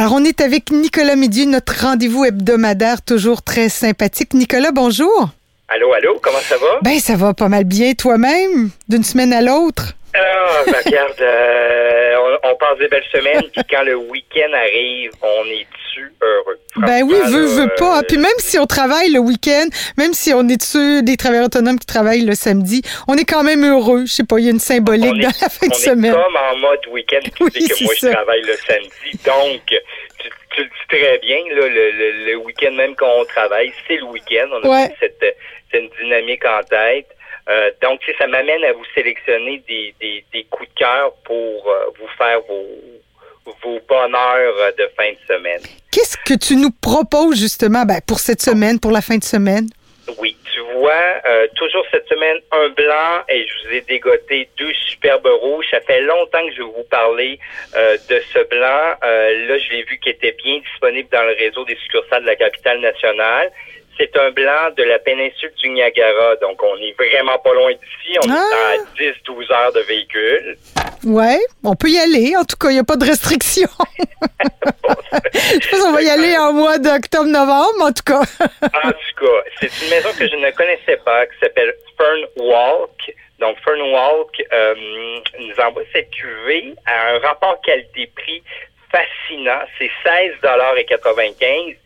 Alors, on est avec Nicolas Midi, notre rendez-vous hebdomadaire, toujours très sympathique. Nicolas, bonjour. Allô, allô, comment ça va? Ben, ça va pas mal bien toi-même, d'une semaine à l'autre. Ah, ben, regarde, euh, on, passe des belles semaines, puis quand le week-end arrive, on heureux? Ben oui, veut, veut pas. Puis même si on travaille le week-end, même si on est dessus des travailleurs autonomes qui travaillent le samedi, on est quand même heureux. Je sais pas, il y a une symbolique dans la fin de semaine. On est comme en mode week-end, tu oui, que moi, je travaille le samedi. Donc, tu, le dis très bien, là, le, le, week-end, même quand on travaille, c'est le week-end. On a cette, cette dynamique en tête. Euh, donc, ça m'amène à vous sélectionner des, des, des coups de cœur pour euh, vous faire vos, vos bonheurs de fin de semaine. Qu'est-ce que tu nous proposes justement ben, pour cette semaine, pour la fin de semaine? Oui, tu vois, euh, toujours cette semaine, un blanc et je vous ai dégoté deux superbes rouges. Ça fait longtemps que je vais vous parler de ce blanc. là, je l'ai vu qui était bien disponible dans le réseau des succursales de la capitale nationale. C'est un blanc de la péninsule du Niagara, donc on est vraiment pas loin d'ici. On est à 10-12 ah! heures de véhicule. Ouais, on peut y aller. En tout cas, il n'y a pas de restriction. je pense qu'on va y aller en mois d'octobre-novembre, en tout cas. en tout cas, c'est une maison que je ne connaissais pas, qui s'appelle Fern Walk. Donc, Fern Walk euh, nous envoie cette cuvée à un rapport qualité-prix fascinant. C'est 16,95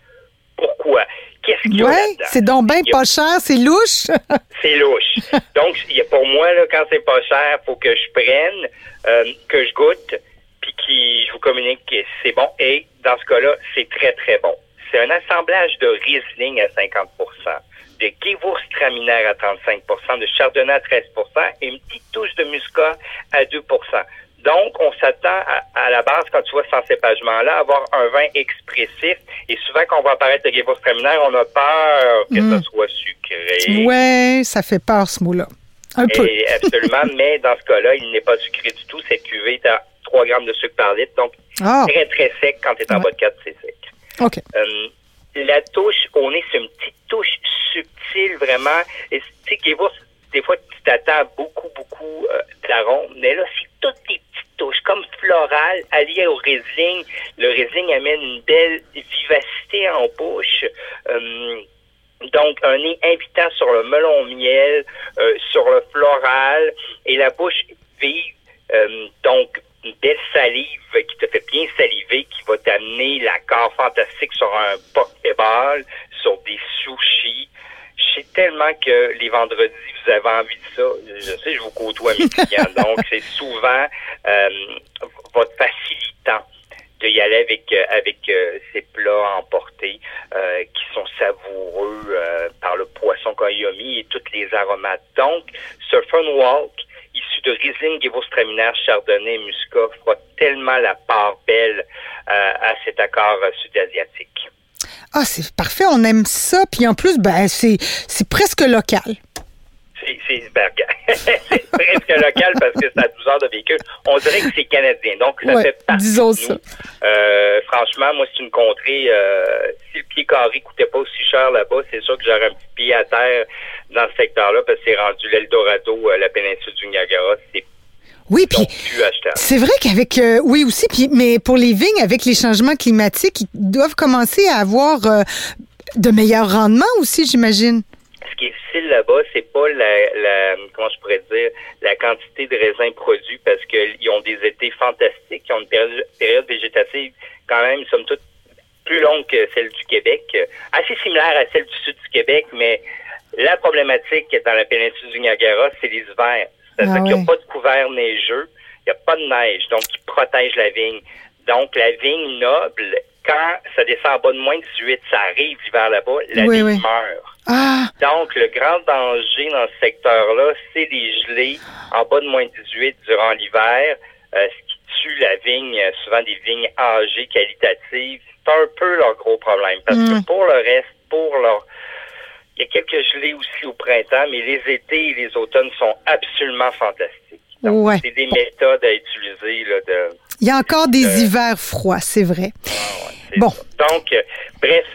Pourquoi? qu'est-ce qu'il y a ouais, C'est donc bien pas cher, c'est louche. c'est louche. Donc, pour moi, là, quand c'est pas cher, faut que je prenne, euh, que je goûte, puis que je vous communique que c'est bon. Et dans ce cas-là, c'est très, très bon. C'est un assemblage de Riesling à 50% de Gewürztraminer à 35% de Chardonnay à 13% et une petite touche de Muscat à 2 donc, on s'attend à, la base, quand tu vois ce cépagement-là, à avoir un vin expressif. Et souvent, quand on va apparaître le Gewürztraminer, on a peur que ça mm. soit sucré. Ouais, ça fait peur, ce mot-là. Un peu. absolument, mais dans ce cas-là, il n'est pas sucré du tout. Cette cuvée est à 3 grammes de sucre par litre, donc ah. très, très sec quand tu es en bas de 4, c'est sec. OK. Euh, la touche, on est sur une petite touche subtile, vraiment. Et tu sais, des fois, tu t'attends beaucoup, beaucoup euh, d'arômes, mais là, c'est toutes les comme florale alliée au raisin. Le raisin amène une belle vivacité en bouche. Euh, donc, un nez invitant sur le melon miel, euh, sur le floral, et la bouche vive. Euh, donc, une belle salive qui te fait bien saliver, qui va t'amener l'accord fantastique sur un pokéball, sur des sushis. Je sais tellement que les vendredis, vous avez envie de ça. Je sais, je vous côtoie mes clients. donc, c'est souvent euh, votre facilitant de y aller avec euh, avec euh, ces plats emportés qui sont savoureux par le poisson qu'on y a mis et toutes les aromates. Donc, ce Fun Walk, issu de Riesling, Gewürztraminer, Chardonnay, Muscat, fera tellement la part belle à cet accord sud-asiatique. Ah, c'est parfait, on aime ça. Puis en plus, ben, c'est presque local c'est presque local parce que c'est à 12 heures de véhicule. On dirait que c'est canadien. Donc, ça fait partie disons ça. Euh, franchement, moi, c'est une contrée. Euh, si le pied carré coûtait pas aussi cher là-bas, c'est sûr que j'aurais un petit pied à terre dans ce secteur-là parce que c'est rendu l'Eldorado, euh, la péninsule du Niagara. C'est oui, puis c'est vrai qu'avec oui aussi, puis mais pour les vignes avec les changements climatiques, ils doivent commencer à avoir de meilleurs rendements aussi, j'imagine. Ce qui est difficile là-bas, c'est pas la, comment je pourrais dire, la quantité de raisins produits parce qu'ils ont des étés fantastiques, ils ont une période, végétative quand même, somme toute, plus longue que celle du Québec, assez similaire à celle du sud du Québec, mais la problématique dans la péninsule du Niagara, c'est les hivers. C'est-à-dire ah qu'il n'y a pas de couvert neigeux, il n'y a pas de neige, donc qui protège la vigne. Donc, la vigne noble, quand ça descend en bas de moins 18, ça arrive l'hiver là-bas, la vigne meurt. Ah. Donc, le grand danger dans ce secteur-là, c'est les gelées en bas de moins 18 durant l'hiver, euh, ce qui tue la vigne, euh, souvent des vignes âgées, qualitatives. C'est un peu leur gros problème. Parce que mm. pour le reste, pour leur... Il y a quelques gelées aussi au printemps, mais les étés et les automnes sont absolument fantastiques. ouais. C'est des méthodes à utiliser. Là, de, il y a encore des hivers froids, c'est vrai. Ah, bon. Donc, euh, bref,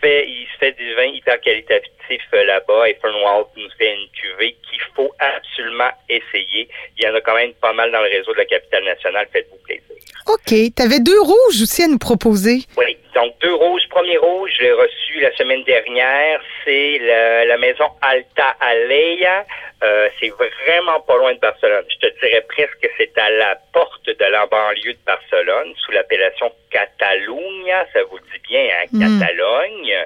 fait, il se fait des vins hyper qualitatifs euh, là-bas. Et Fernwald nous fait une cuvée qu'il faut absolument essayer. Il y en a quand même pas mal dans le réseau de la capitale nationale. Faites-vous plaisir. OK. Tu avais deux rouges aussi à nous proposer. Oui. Donc, deux rouges. Premier rouge, je l'ai reçu la semaine dernière. C'est la, la maison Alta Aleia. Euh, c'est vraiment pas loin de Barcelone. Je te dirais presque que c'est à la porte de la banlieue de Barcelone, sous l'appellation Catalunya. Ça vous dit bien, hein, hmm. Catalogne.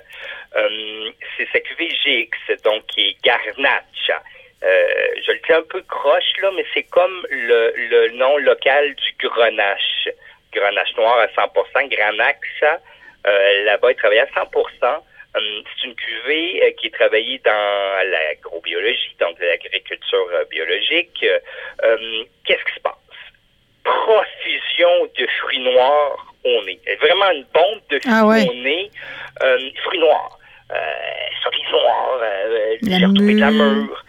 Euh, c'est sa cuvée GX, donc qui est Garnacha. Euh, je le dis un peu croche, là, mais c'est comme le, le nom local du Grenache. Grenache noir à 100%, Granaxa. Euh, là-bas, il travaille à 100%. Euh, c'est une cuvée euh, qui est travaillée dans l'agrobiologie, donc de l'agriculture euh, biologique. Qu'est-ce qui se passe? Profusion de fruits noirs au nez. Vraiment une bombe de fruits ah au nez. fruits noirs. cerises noires, de la mûre.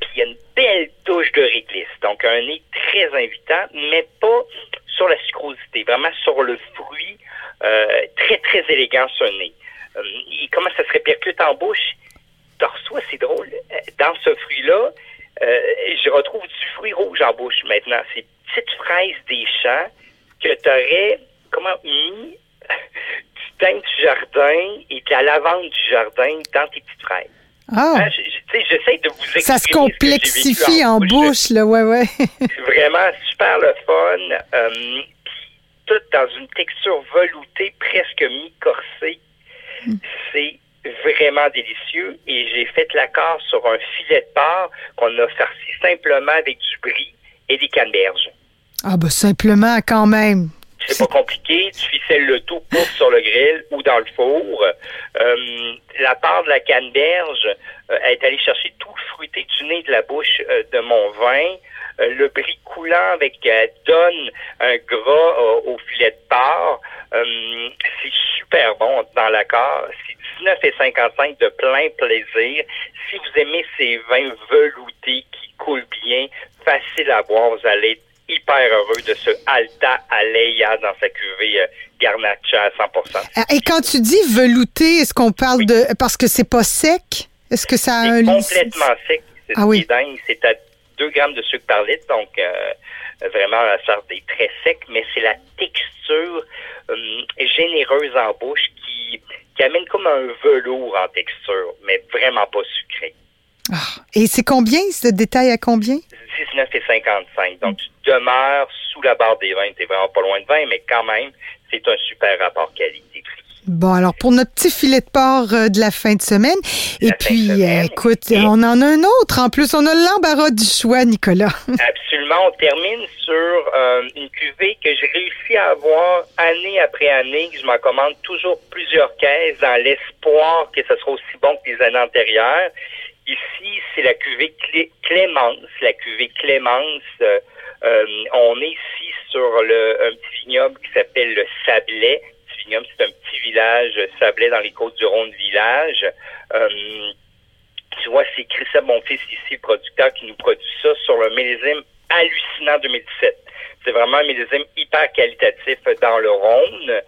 Puis il y a une belle touche de réglisse. Donc un nez très invitant, mais pas sur la sucrosité, vraiment sur le fruit, très, très élégant nez. Euh, il commence à se répercute en bouche? Tu reçois, c'est drôle. Euh, dans ce fruit-là, euh, je retrouve du fruit rouge en bouche maintenant. Ces petites fraises des champs que tu aurais comment mis du thym du jardin et de la lavande du jardin dans tes petites fraises. Ah. Hein, j'essaie de vous expliquer. Ça se complexifie en bouche, là, ouais, ouais. vraiment super le fun. Tout dans une texture veloutée, presque mi-corsée. C'est vraiment délicieux et j'ai fait l'accord sur un filet de porc qu'on a farci simplement avec du brie et des canneberges. Ah ben simplement quand même. C'est pas compliqué, tu ficelles le tout pour sur le grill ou dans le four. Euh, la part de la canneberge euh, est allée chercher tout le fruité du nez de la bouche euh, de mon vin. Le brie coulant avec donne un gras au filet de porc. c'est super bon dans l'accord. C'est 19,55 de plein plaisir. Si vous aimez ces vins veloutés qui coulent bien, facile à boire, vous allez être hyper heureux de ce Alta Aleia dans sa cuvée euh, Garnacha à 100 ah, Et quand tu dis velouté, est-ce qu'on parle de... Parce que c'est pas sec? Est-ce que ça a un... complètement sec. C'est ah, oui. C'est à 2 grammes de sucre par litre, donc euh, vraiment la sorte des très sec, mais c'est la texture euh, généreuse en bouche qui, qui amène comme un velours en texture, mais vraiment pas sucré. Ah, et c'est combien, ce détail à combien? 19,55. Donc, tu demeures sous la barre des vins. Tu vraiment pas loin de 20, mais quand même, c'est un super rapport qualité-prix. Bon, alors pour notre petit filet de porc euh, de la fin de semaine. et puis, euh, écoute, on en a un autre. En plus, on a l'embarras du choix, Nicolas. Absolument. On termine sur euh, une cuvée que j'ai réussi à avoir année après année. Je m'en commande toujours plusieurs caisses dans l'espoir que ce sera aussi bon que les années antérieures. Ici, c'est la cuvée Clémence. La cuvée Clémence, on est ici sur le, un petit vignoble qui s'appelle le C'est un petit village sablé dans les côtes du Rhône village. Euh, tu vois, c'est Christophe, mon fils ici, le producteur, qui nous produit ça sur le millésime hallucinant 2017. C'est vraiment un millésime hyper qualitatif dans le Rhône.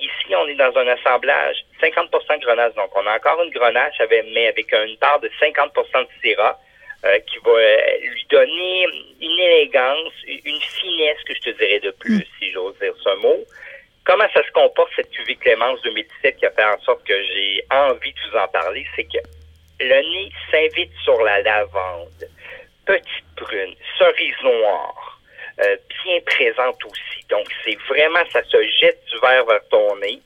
ici, on est dans un assemblage 50 de grenache. Donc, on a encore une grenache, mais avec une part de 50% de syrah. Euh, qui va euh, lui donner une élégance, une finesse que je te dirais de plus, mm. si j'ose dire ce mot. Comment ça se comporte cette cuvée Clémence 2017 qui a fait en sorte que j'ai envie de vous en parler, c'est que le nez s'invite sur la lavande, petite prune, cerise noire, euh, bien présente aussi. Donc c'est vraiment, ça se jette du verre vers ton nez,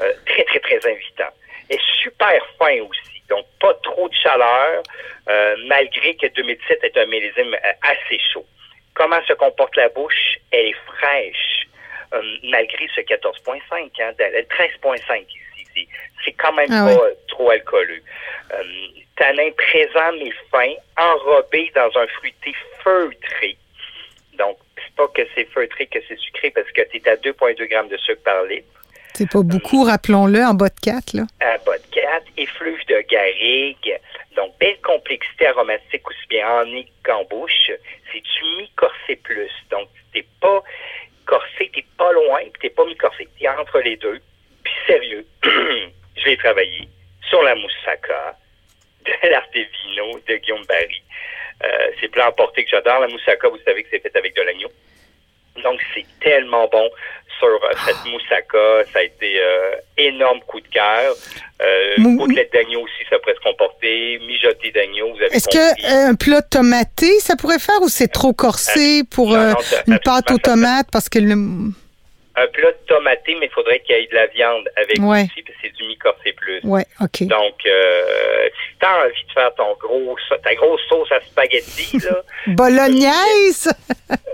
euh, très très très invitant. Et super fin aussi, donc pas trop de chaleur, euh, malgré que 2017 est un millésime assez chaud. Comment se comporte la bouche? Elle est fraîche euh, malgré ce 14,5, hein, 13,5 ici. C'est quand même ah pas trop alcooleux. Euh, tanin présent mais fin, enrobé dans un fruité feutré. Donc, c'est pas que c'est feutré que c'est sucré parce que tu es à 2,2 grammes de sucre par litre. C'est pas beaucoup, rappelons-le, en bas de 4, là. En bas de 4, effluve de garrigue. Donc, belle complexité aromatique aussi bien en nez qu'en bouche. C'est du mi-corsé plus. Donc, t'es pas corsé, t'es pas loin, puis t'es pas mi-corsé. T'es entre les deux. Puis sérieux, je vais travailler sur la moussaka de l'Artevino de Guillaume Barry. Euh, c'est plat emporté que j'adore. La moussaka, vous savez que c'est fait avec de l'agneau. Donc, c'est tellement bon sur euh, cette moussaka. Ça a été euh, énorme coup de cœur. Euh, côtelette d'agneau aussi, ça pourrait se comporter. Mijoté d'agneau, vous avez Est-ce qu'un plat tomaté, ça pourrait faire ou c'est trop corsé pour une pâte aux tomates parce que le un plat tomaté, mais il faudrait qu'il y ait de la viande avec aussi, parce que c'est du mi-corsé plus. Ouais, OK. Donc, euh, si tu as envie de faire ton gros, ta grosse sauce à spaghetti, là. bolognaise!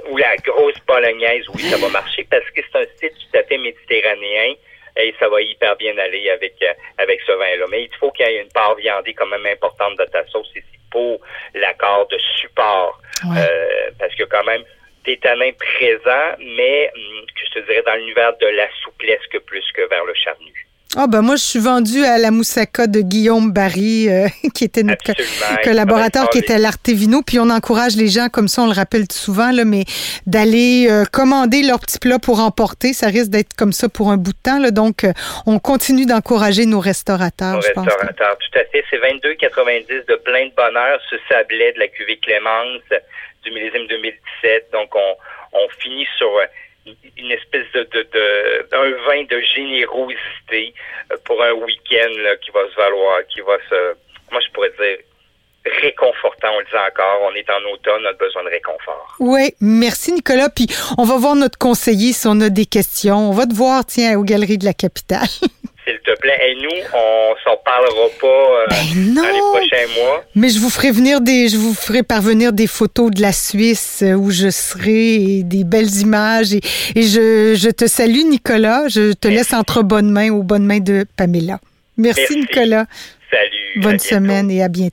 Ou la grosse bolognaise, oui, ça va marcher parce que c'est un style tout à fait méditerranéen et ça va hyper bien aller avec, euh, avec ce vin-là. Mais il faut qu'il y ait une part viandée quand même importante de ta sauce ici pour l'accord de support. Euh, parce que quand même, des tanins présents, mais hum, je te dirais dans l'univers de la souplesse que plus que vers le charnu. Ah ben moi je suis vendue à la moussaka de Guillaume Barry euh, qui était notre collaborateur qui était à l'Artevino. Puis on encourage les gens comme ça on le rappelle souvent là mais d'aller euh, commander leur petit plat pour emporter. Ça risque d'être comme ça pour un bout de temps là. Donc euh, on continue d'encourager nos restaurateurs nos restaurateurs tout à fait. C'est 22,90 de plein de bonheur ce sablé de la cuvée Clémence du millésime 2017. Donc, on, on finit sur une espèce de, de, d'un vin de générosité euh, pour un week-end qui va se valoir, qui va se, moi je pourrais dire, réconfortant, on le dit encore, on est en automne, on a besoin de réconfort. Oui, merci Nicolas. Puis on va voir notre conseiller si on a des questions. On va te voir, tiens, aux Galeries de la Capitale. te plaît. Et nous, on s'en parlera pas euh, ben dans les prochains mois. Mais je vous ferai venir des, je vous ferai parvenir des photos de la Suisse euh, où je serai, et des belles images. Et, je, je, te salue, Nicolas. Je te laisse entre bonnes mains, aux bonnes mains de Pamela. Merci, Nicolas. Salut. Bonne semaine et à bientôt.